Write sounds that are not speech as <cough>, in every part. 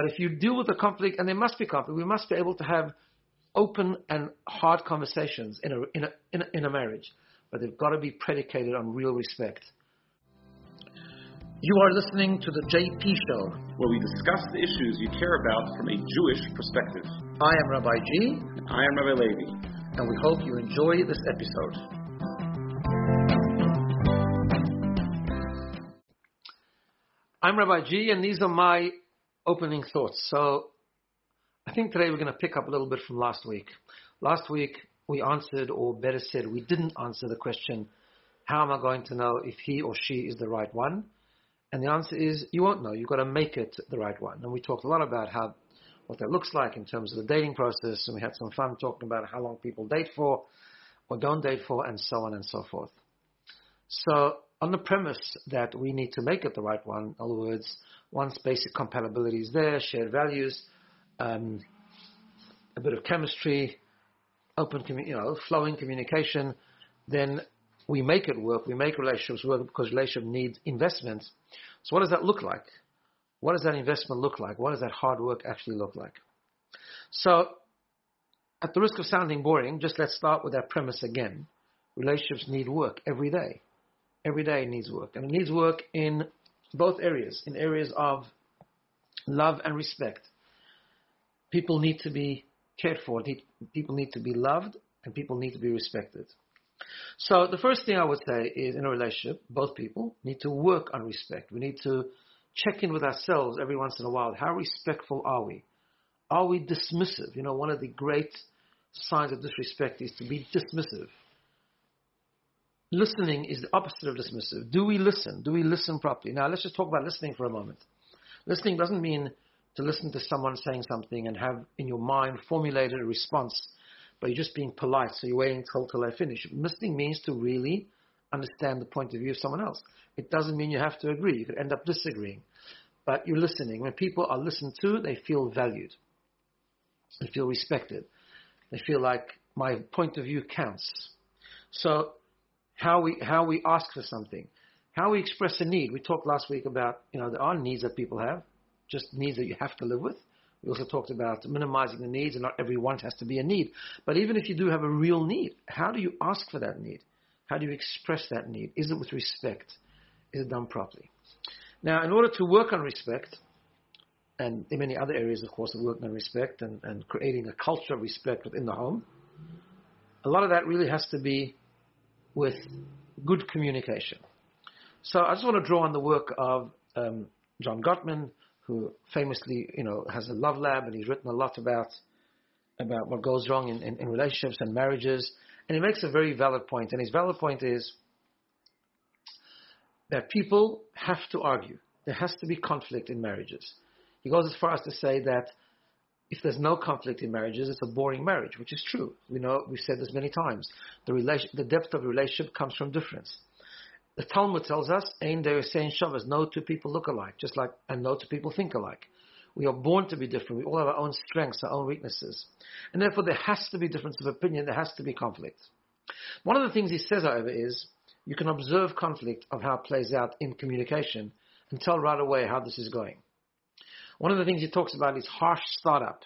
But if you deal with the conflict, and there must be conflict, we must be able to have open and hard conversations in a, in a, in a, in a marriage. But they've got to be predicated on real respect. You are listening to the JP Show, where we discuss the issues you care about from a Jewish perspective. I am Rabbi G. And I am Rabbi Levi. And we hope you enjoy this episode. I'm Rabbi G, and these are my opening thoughts. So I think today we're going to pick up a little bit from last week. Last week we answered, or better said, we didn't answer the question, how am I going to know if he or she is the right one? And the answer is, you won't know. You've got to make it the right one. And we talked a lot about how what that looks like in terms of the dating process, and we had some fun talking about how long people date for or don't date for, and so on and so forth. So, on the premise that we need to make it the right one, in other words, once basic compatibility is there, shared values, um, a bit of chemistry, open, you know, flowing communication, then we make it work. We make relationships work because relationship needs investment. So what does that look like? What does that investment look like? What does that hard work actually look like? So, at the risk of sounding boring, just let's start with that premise again. Relationships need work every day. Every day needs work. And it needs work in both areas, in areas of love and respect. People need to be cared for, people need to be loved, and people need to be respected. So the first thing I would say is in a relationship, both people need to work on respect. We need to check in with ourselves every once in a while. How respectful are we? Are we dismissive? You know, one of the great signs of disrespect is to be dismissive. Listening is the opposite of dismissive. Do we listen? Do we listen properly? Now, let's just talk about listening for a moment. Listening doesn't mean to listen to someone saying something and have in your mind formulated a response, but you're just being polite, so you're waiting until, I finish. Listening means to really understand the point of view of someone else. It doesn't mean you have to agree. You could end up disagreeing. But you're listening. When people are listened to, they feel valued. They feel respected. They feel like my point of view counts. So how we how we ask for something, how we express a need. We talked last week about you know there are needs that people have, just needs that you have to live with. We also talked about minimizing the needs, and not every want has to be a need. But even if you do have a real need, how do you ask for that need? How do you express that need? Is it with respect? Is it done properly? Now, in order to work on respect, and in many other areas, of course, of working on respect and, and creating a culture of respect within the home, a lot of that really has to be with good communication. So I just want to draw on the work of um, John Gottman, who famously, you know, has a love lab and he's written a lot about about what goes wrong in, in, in relationships and marriages. And he makes a very valid point. And his valid point is that people have to argue. There has to be conflict in marriages. He goes as far as to say that if there's no conflict in marriages, it's a boring marriage, which is true. We know we've said this many times. The relation, the depth of a relationship comes from difference. The Talmud tells us, "Ein saying Shavas." No two people look alike, just like and no two people think alike. We are born to be different. We all have our own strengths, our own weaknesses, and therefore there has to be difference of opinion. There has to be conflict. One of the things he says, however, is you can observe conflict of how it plays out in communication and tell right away how this is going. One of the things he talks about is harsh startup.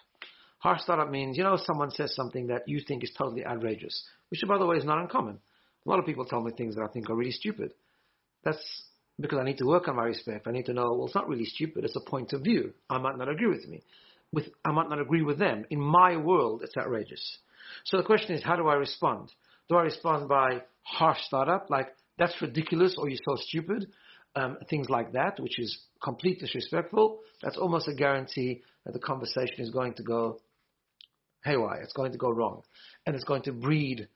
Harsh startup means, you know, someone says something that you think is totally outrageous, which, by the way, is not uncommon. A lot of people tell me things that I think are really stupid. That's because I need to work on my respect. I need to know, well, it's not really stupid. It's a point of view. I might not agree with me. With, I might not agree with them. In my world, it's outrageous. So the question is, how do I respond? Do I respond by harsh startup, like, that's ridiculous or you're so stupid? Um, things like that, which is complete disrespectful, that's almost a guarantee that the conversation is going to go haywire. It's going to go wrong. And it's going to breed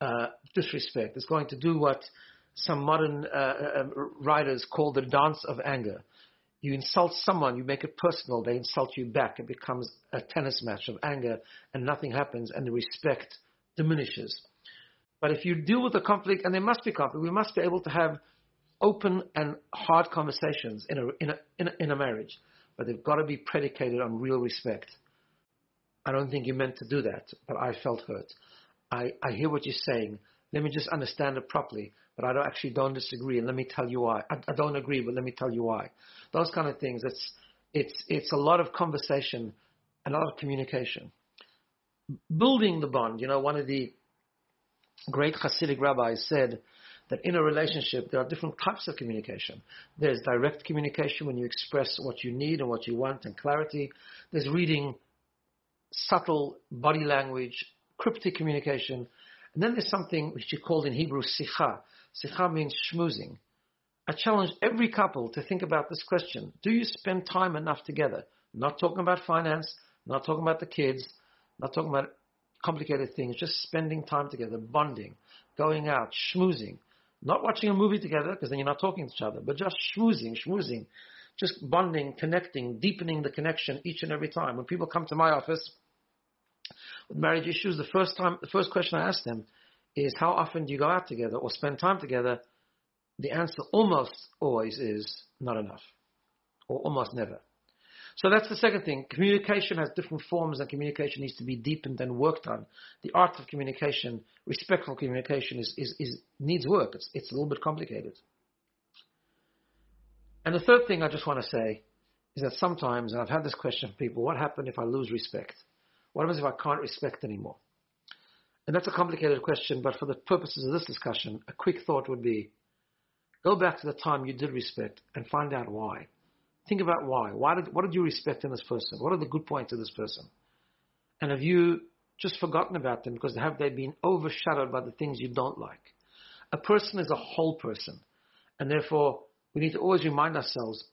uh, disrespect. It's going to do what some modern uh, uh, um, writers call the dance of anger. You insult someone, you make it personal, they insult you back. It becomes a tennis match of anger, and nothing happens, and the respect diminishes. But if you deal with the conflict, and there must be conflict, we must be able to have open and hard conversations in a, in a, in a, in a marriage, but they've got to be predicated on real respect. I don't think you meant to do that, but I felt hurt. I, I hear what you're saying. Let me just understand it properly, but I don't, actually don't disagree, and let me tell you why. I, I don't agree, but let me tell you why. Those kind of things. It's It's it's a lot of conversation, and a lot of communication, building the bond. You know, one of the great Hasidic rabbis said that in a relationship there are different types of communication. There's direct communication when you express what you need and what you want and clarity. There's reading subtle body language, cryptic communication. And then there's something which you called in Hebrew sicha. Sicha means schmoozing. I challenge every couple to think about this question. Do you spend time enough together? Not talking about finance, not talking about the kids, not talking about complicated things, just spending time together, bonding, going out, schmoozing. Not watching a movie together, because then you're not talking to each other, but just schmoozing, schmoozing, just bonding, connecting, deepening the connection each and every time. When people come to my office with marriage issues, the first time, the first question I ask them is, how often do you go out together or spend time together? The answer almost always is not enough, or almost never. So that's the second thing. Communication has different forms, and communication needs to be deepened and worked on. The art of communication, respectful communication, is, is, is needs work. It's, it's a little bit complicated. And the third thing I just want to say is that sometimes, and I've had this question from people, what happens if I lose respect? What happens if I can't respect anymore? And that's a complicated question, but for the purposes of this discussion, a quick thought would be go back to the time you did respect and find out why. Think about why. Why did what did you respect in this person? What are the good points of this person? And have you just forgotten about them because have they been overshadowed by the things you don't like? A person is a whole person, and therefore we need to always remind ourselves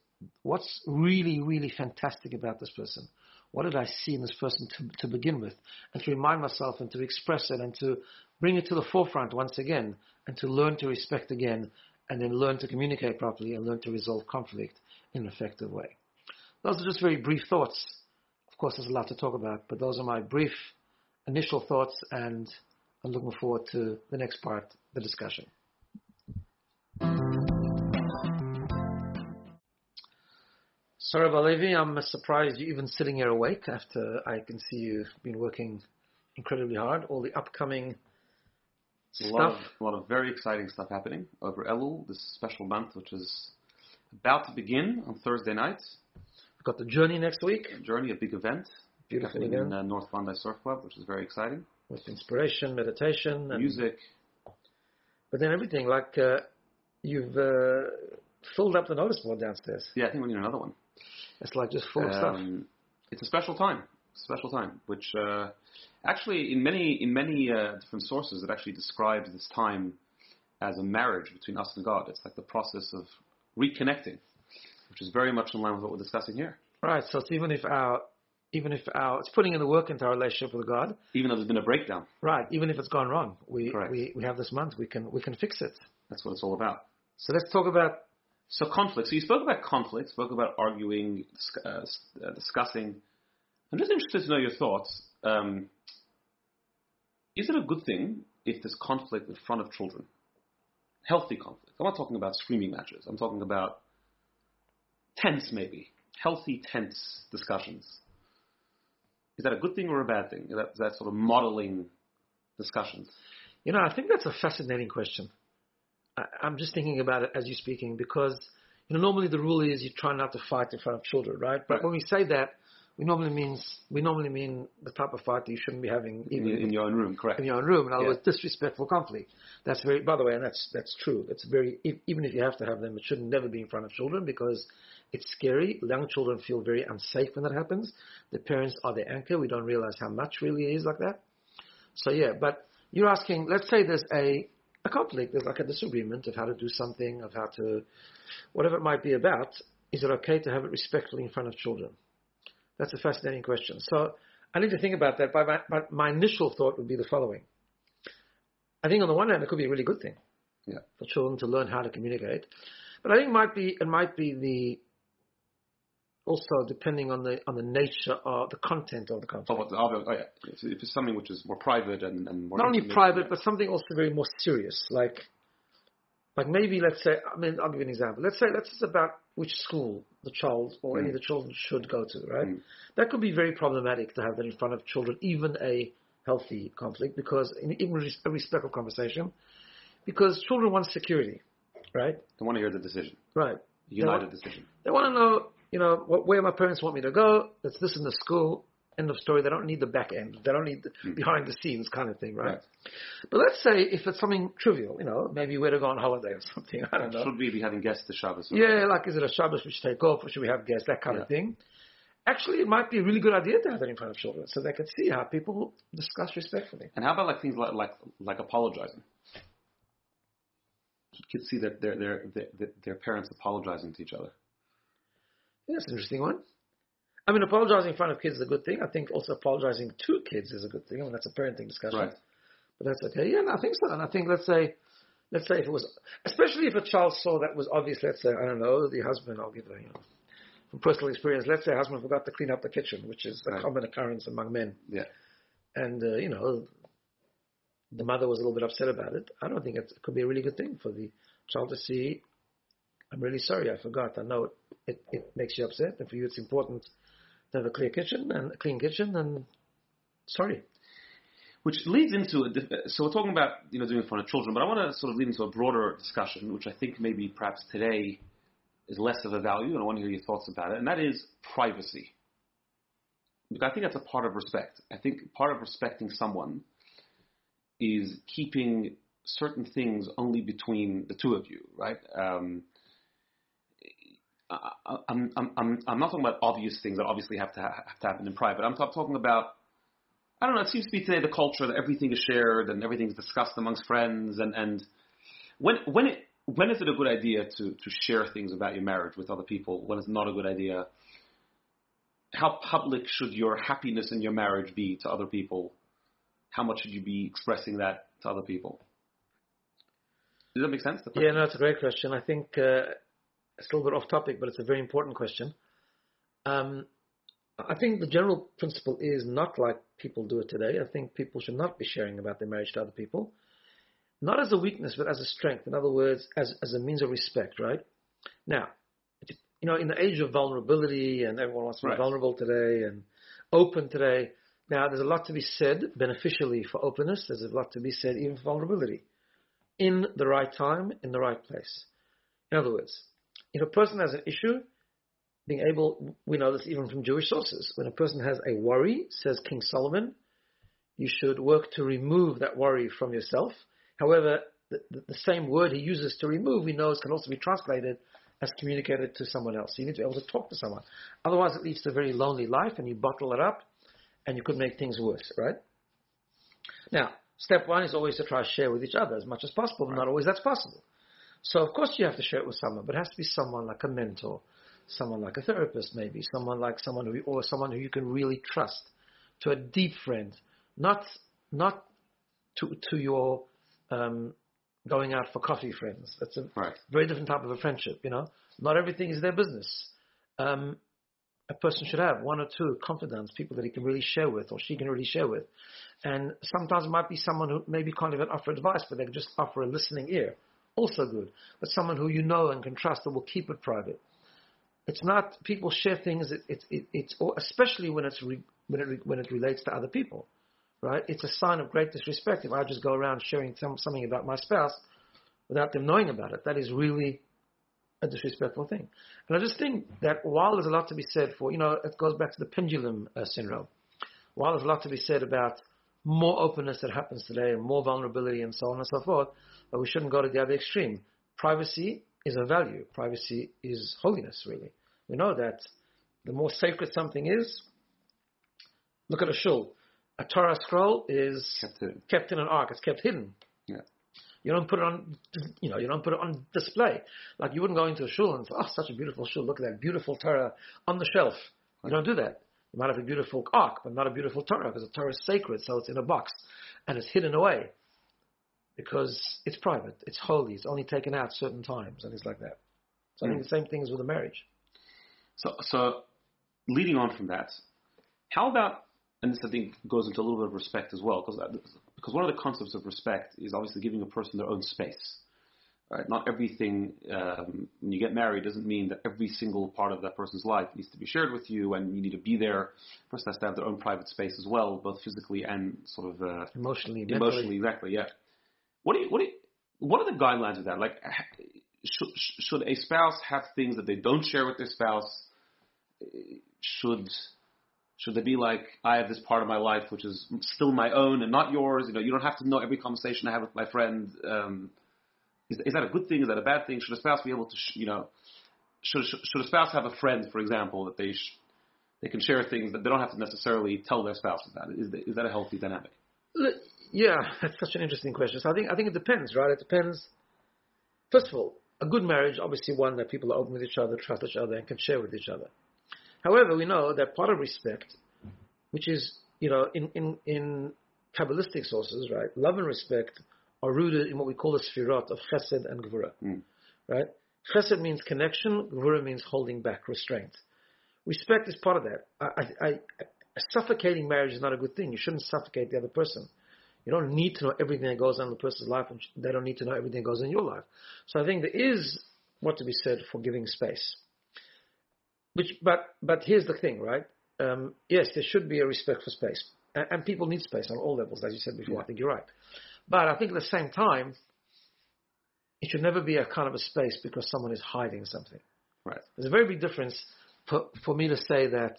what's really, really fantastic about this person. What did I see in this person to, to begin with? And to remind myself and to express it and to bring it to the forefront once again and to learn to respect again and then learn to communicate properly and learn to resolve conflict in an effective way. Those are just very brief thoughts. Of course, there's a lot to talk about, but those are my brief initial thoughts, and I'm looking forward to the next part, the discussion. Sorry, Balevi, I'm surprised you're even sitting here awake after I can see you've been working incredibly hard. All the upcoming a stuff. lot, of, a lot of very exciting stuff happening over Elul, this special month, which is about to begin on Thursday night. We've got the journey next week. Journey, a big event Beautiful event in uh, North Bondi Surf Club, which is very exciting. with inspiration, meditation, and Music, But then everything, like uh, you've uh, filled up the notice board downstairs. yeah, I think we need another one. It's like just full of stuff. Um, It's a special time, special time, which uh, actually in many in many uh, different sources it actually describes this time as a marriage between us and God. It's like the process of reconnecting, which is very much in line with what we're discussing here. Right. So it's even if our, even if our, it's putting in the work into our relationship with God. Even though there's been a breakdown, Right. Even if it's gone wrong, we Correct. we, we have this month. We can we can fix it. that's what it's all about. So let's talk about So conflict. So you spoke about conflict, spoke about arguing, uh, discussing. I'm just interested to know your thoughts. Um, is it a good thing if there's conflict in front of children? Healthy conflict. I'm not talking about screaming matches. I'm talking about tense, maybe healthy, tense discussions. Is that a good thing or a bad thing? Is that, is that sort of modeling discussions? You know, I think that's a fascinating question. I, I'm just thinking about it as you're speaking because, you know, normally the rule is you try not to fight in front of children, right? But Right. when we say that, we normally means we normally mean the type of fight that you shouldn't be having In, even in your own room, correct? in your own room. In other Yeah. words, disrespectful conflict. That's very, by the way, and that's that's true. It's very e- even if you have to have them, it should never be in front of children because it's scary. Young children feel very unsafe when that happens. The parents are the anchor. We don't realize how much really it is like that. So yeah, but you're asking. Let's say there's a a conflict. There's like a disagreement of how to do something, of how to, whatever it might be about. Is it okay to have it respectfully in front of children? That's a fascinating question. So I need to think about that. But my, but my initial thought would be the following. I think on the one hand, it could be a really good thing Yeah. for children to learn how to communicate. But I think it might be it might be the also depending on the on the nature of the content of the Oh, conflict. oh, oh, yeah. If it's something which is more private and, and more Not only private, but something also very more serious. Like like maybe let's say I mean I'll give you an example. Let's say let's just about which school the child or any of the children should go to, right? Mm. That could be very problematic to have that in front of children, even a healthy conflict, because in, even a respectful conversation, because children want security, right? They want to hear the decision, Right. united want- decision. They want to know you know, wh- where my parents want me to go, it's this in the school. End of story. They don't need the back end. They don't need the hmm. behind the scenes kind of thing, right? Right. But let's say if it's something trivial, you know, maybe where to go on holiday or <laughs> something. I don't know. Should we be having guests to Shabbos? Yeah, like is it a Shabbos we should take off, or should we have guests, that kind of thing. Actually, it might be a really good idea to have that in front of children, so they can see how people discuss respectfully. And how about like things like like like apologizing? Kids see that their their their, their parents apologizing to each other? Yeah, that's an interesting one. I mean, apologizing in front of kids is a good thing. I think also apologizing to kids is a good thing. I mean, that's a parenting discussion. Right. But that's okay. Yeah, no, I think so. And I think let's say, let's say if it was, especially if a child saw that was obvious. Let's say I don't know the husband. I'll give a you know from personal experience. Let's say a husband forgot to clean up the kitchen, which is a Right. common occurrence among men. Yeah. And uh, you know, the mother was a little bit upset about it. I don't think it could be a really good thing for the child to see. I'm really sorry, I forgot. I know it, it, it makes you upset, and for you, it's important have a clear kitchen and a clean kitchen. And sorry. Which leads into a, so we're talking about you know doing it in front of children, but I want to sort of lead into a broader discussion, which I think maybe perhaps today is less of a value, and I want to hear your thoughts about it, and that is privacy. Because I think that's a part of respect. I think part of respecting someone is keeping certain things only between the two of you, right? Um, I'm, I'm, I'm, I'm not talking about obvious things that obviously have to, ha- have to happen in private. I'm ta- talking about I don't know. It seems to be today the culture that everything is shared and everything's discussed amongst friends. And, and when when it when is it a good idea to to share things about your marriage with other people? When it's not a good idea? How public should your happiness in your marriage be to other people? How much should you be expressing that to other people? Does that make sense? Yeah, no, it's a great question. I think uh, it's a little bit off topic, but it's a very important question. Um, I think the general principle is not like people do it today. I think people should not be sharing about their marriage to other people, not as a weakness, but as a strength. In other words, as as a means of respect, right? Now, you know, in the age of vulnerability, and everyone wants to be Right. vulnerable today and open today. Now, there's a lot to be said beneficially for openness. There's a lot to be said even for vulnerability in the right time, in the right place. In other words, if a person has an issue, being able, we know this even from Jewish sources, when a person has a worry, says King Solomon, you should work to remove that worry from yourself. However, the, the, same word he uses to remove, we know, can also be translated as communicated to someone else. So you need to be able to talk to someone. Otherwise, it leads to a very lonely life, and you bottle it up, and you could make things worse, right? Now, step one is always to try to share with each other as much as possible, but not always that's possible. So, of course, you have to share it with someone, but it has to be someone like a mentor, someone like a therapist, maybe, someone like someone who, or someone who you can really trust, to a deep friend, not not to to your um, going out for coffee friends. That's a Right. very different type of a friendship. You know, not everything is their business. Um, a person should have one or two confidants, people that he can really share with, or she can really share with. And sometimes it might be someone who maybe can't even offer advice, but they can just offer a listening ear. Also good. But someone who you know and can trust that will keep it private. It's not people share things. It, it, it, it's especially when it's re, when it when it relates to other people, right? It's a sign of great disrespect if I just go around sharing some, something about my spouse without them knowing about it. That is really a disrespectful thing. And I just think that while there's a lot to be said for, you know, it goes back to the pendulum uh, syndrome. While there's a lot to be said about more openness that happens today and more vulnerability and so on and so forth, but we shouldn't go to the other extreme. Privacy is a value. Privacy is holiness, really. We know that the more sacred something is, look at a shul. A Torah scroll is Kept kept in an ark. It's kept hidden. Yeah. You don't put it on, you know, you don't put it on display. Like you wouldn't go into a shul and say, "Oh, such a beautiful shul! Look at that beautiful Torah on the shelf." You don't do that. You might have a beautiful ark, but not a beautiful Torah because the Torah is sacred, so it's in a box and it's hidden away because it's private, it's holy, it's only taken out certain times and it's like that. So I think the same thing is with a marriage. So, so leading on from that, how about, and this I think goes into a little bit of respect as well, because because one of the concepts of respect is obviously giving a person their own space. Right? Not everything um, when you get married doesn't mean that every single part of that person's life needs to be shared with you, and you need to be there. A person has to have their own private space as well, both physically and sort of uh, Emotionally, mentally. emotionally, exactly. Yeah. What do you, what do you, what are the guidelines of that? Like, should, should a spouse have things that they don't share with their spouse? should should there be like I have this part of my life which is still my own and not yours? You know, you don't have to know every conversation I have with my friend. Um, is, is that a good thing? Is that a bad thing? Should a spouse be able to, sh- you know, should should a spouse have a friend, for example, that they sh- they can share things that they don't have to necessarily tell their spouse about? Is is that a healthy dynamic? Yeah, <laughs> that's such an interesting question. So I think I think it depends, right? It depends. First of all, a good marriage, obviously, one that people are open with each other, trust each other, and can share with each other. However, we know that part of respect, which is you know in in in kabbalistic sources, right, love and respect are rooted in what we call the sfirot of chesed and gvura, Mm. right? Chesed means connection, gvura means holding back, restraint. Respect is part of that. I, I, I, a suffocating marriage is not a good thing. You shouldn't suffocate the other person. You don't need to know everything that goes on in the person's life, and they don't need to know everything that goes on in your life. So I think there is what to be said for giving space. Which, but, but here's the thing, right? Um, yes, there should be a respect for space, and, and people need space on all levels, as you said before. I think you're right. But I think at the same time, it should never be a kind of a space because someone is hiding something. Right. There's a very big difference for, for me to say that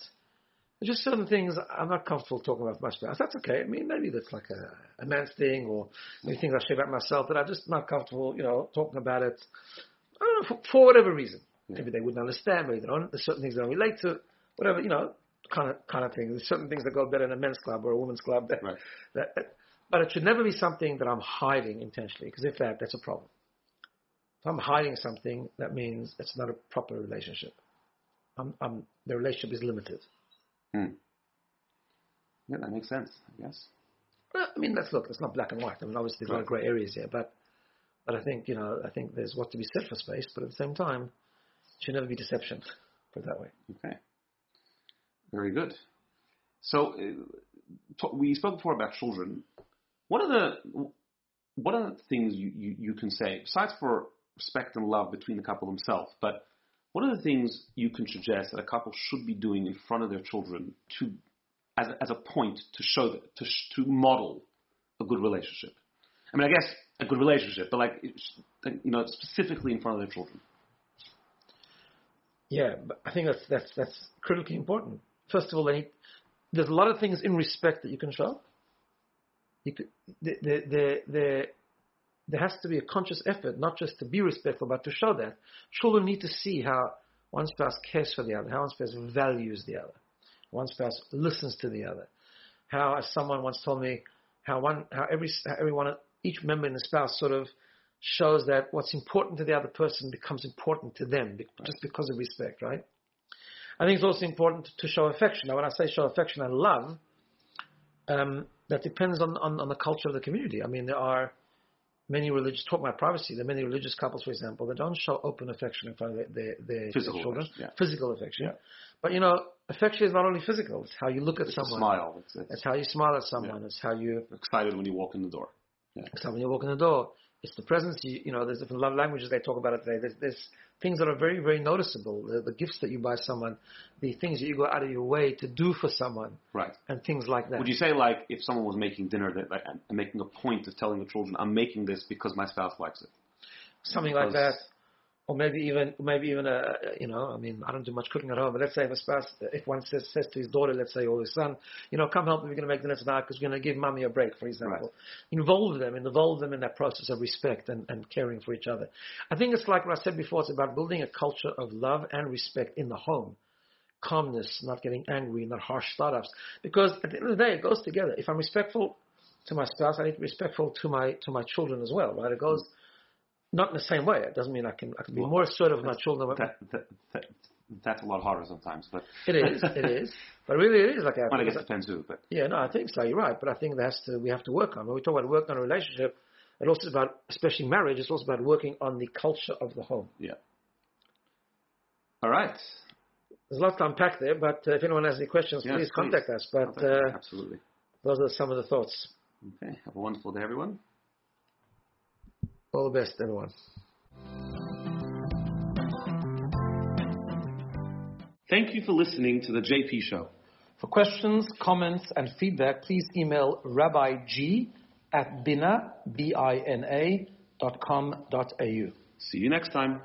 there's just certain things I'm not comfortable talking about much spouse. That's okay. I mean, maybe that's like a, a man's thing, or maybe things I share about myself that I'm just not comfortable, you know, talking about it. I don't know, for, for whatever reason. Maybe they wouldn't understand. Maybe they don't. There's certain things they don't relate to. Whatever, you know, kind of kind of thing. There's certain things that go better in a men's club or a women's club. That, Right. that, but it should never be something that I'm hiding intentionally, because if that, that's a problem. If I'm hiding something, that means it's not a proper relationship. I'm, I'm, the relationship is limited. Hmm. Yeah, that makes sense. I guess. Well, I mean, let's look. It's not black and white. I mean, obviously there's a lot of grey areas here, but but I think you know, I think there's what to be said for space, but at the same time, it should never be deception. <laughs> Put it that way. Okay. Very good. So uh, to- we spoke before about children. What are the what are the things you, you, you can say besides for respect and love between the couple themselves? But what are the things you can suggest that a couple should be doing in front of their children to as as a point to show that to to model a good relationship? I mean, I guess a good relationship, but like you know, specifically in front of their children. Yeah, I think that's that's that's critically important. First of all, need, there's a lot of things in respect that you can show. You could, the, the, the, the, there has to be a conscious effort, not just to be respectful, but to show that. Children need to see how one spouse cares for the other, how one spouse values the other, one spouse listens to the other. How, as someone once told me, how one, how every, how everyone, each member in the spouse sort of shows that what's important to the other person becomes important to them just because of respect, right? I think it's also important to show affection. Now, when I say show affection and love, um, that depends on, on, on the culture of the community. I mean, there are many religious, talk about privacy, there are many religious couples, for example, that don't show open affection in front of their, their, Physical children. yeah. Physical affection. Yeah. But, you know, affection is not only physical, it's how you look at It's someone. smile. It's, it's It's how you smile at someone. It's how you excited when you walk in the door. it's how when you walk in the door. It's the presence. You, you know, there's different love languages they talk about it today. There's, there's things that are very, very noticeable. The, the gifts that you buy someone, the things that you go out of your way to do for someone, Right. and things like that. Would you say like if someone was making dinner that like, and making a point of telling the children, "I'm making this because my spouse likes it." something like that, Because- or maybe even maybe even a you know I mean I don't do much cooking at home, but let's say if a spouse if one says says to his daughter, let's say or his son, you know, come help me, we're going to make dinner tonight because we're going to give mommy a break, for example. Involve them, involve them in that process of respect and, and caring for each other. I think it's like what I said before. It's about building a culture of love and respect in the home. Calmness, not getting angry, not harsh startups. Because at the end of the day, it goes together. If I'm respectful to my spouse, I need to be respectful to my to my children as well, right? It goes not in the same way. It doesn't mean I can I can be Well, more assertive my children. That, that, that, that's a lot harder sometimes, but <laughs> It is, it is, but really it is like. <laughs> Well, I guess it depends who, but Yeah, no, I think so. You're right, but I think that has to we have to work on. When we talk about working on a relationship, it also about, especially marriage. It's also about working on the culture of the home. yeah. All right. There's a lot to unpack there, but uh, if anyone has any questions, Yes, please please. contact us. But uh, Absolutely. those are some of the thoughts. Okay. Have a wonderful day, everyone. All the best, everyone. Thank you for listening to the JP Show. For questions, comments, and feedback, please email Rabbi G at bina, B-I-N-A, dot com dot au. See you next time.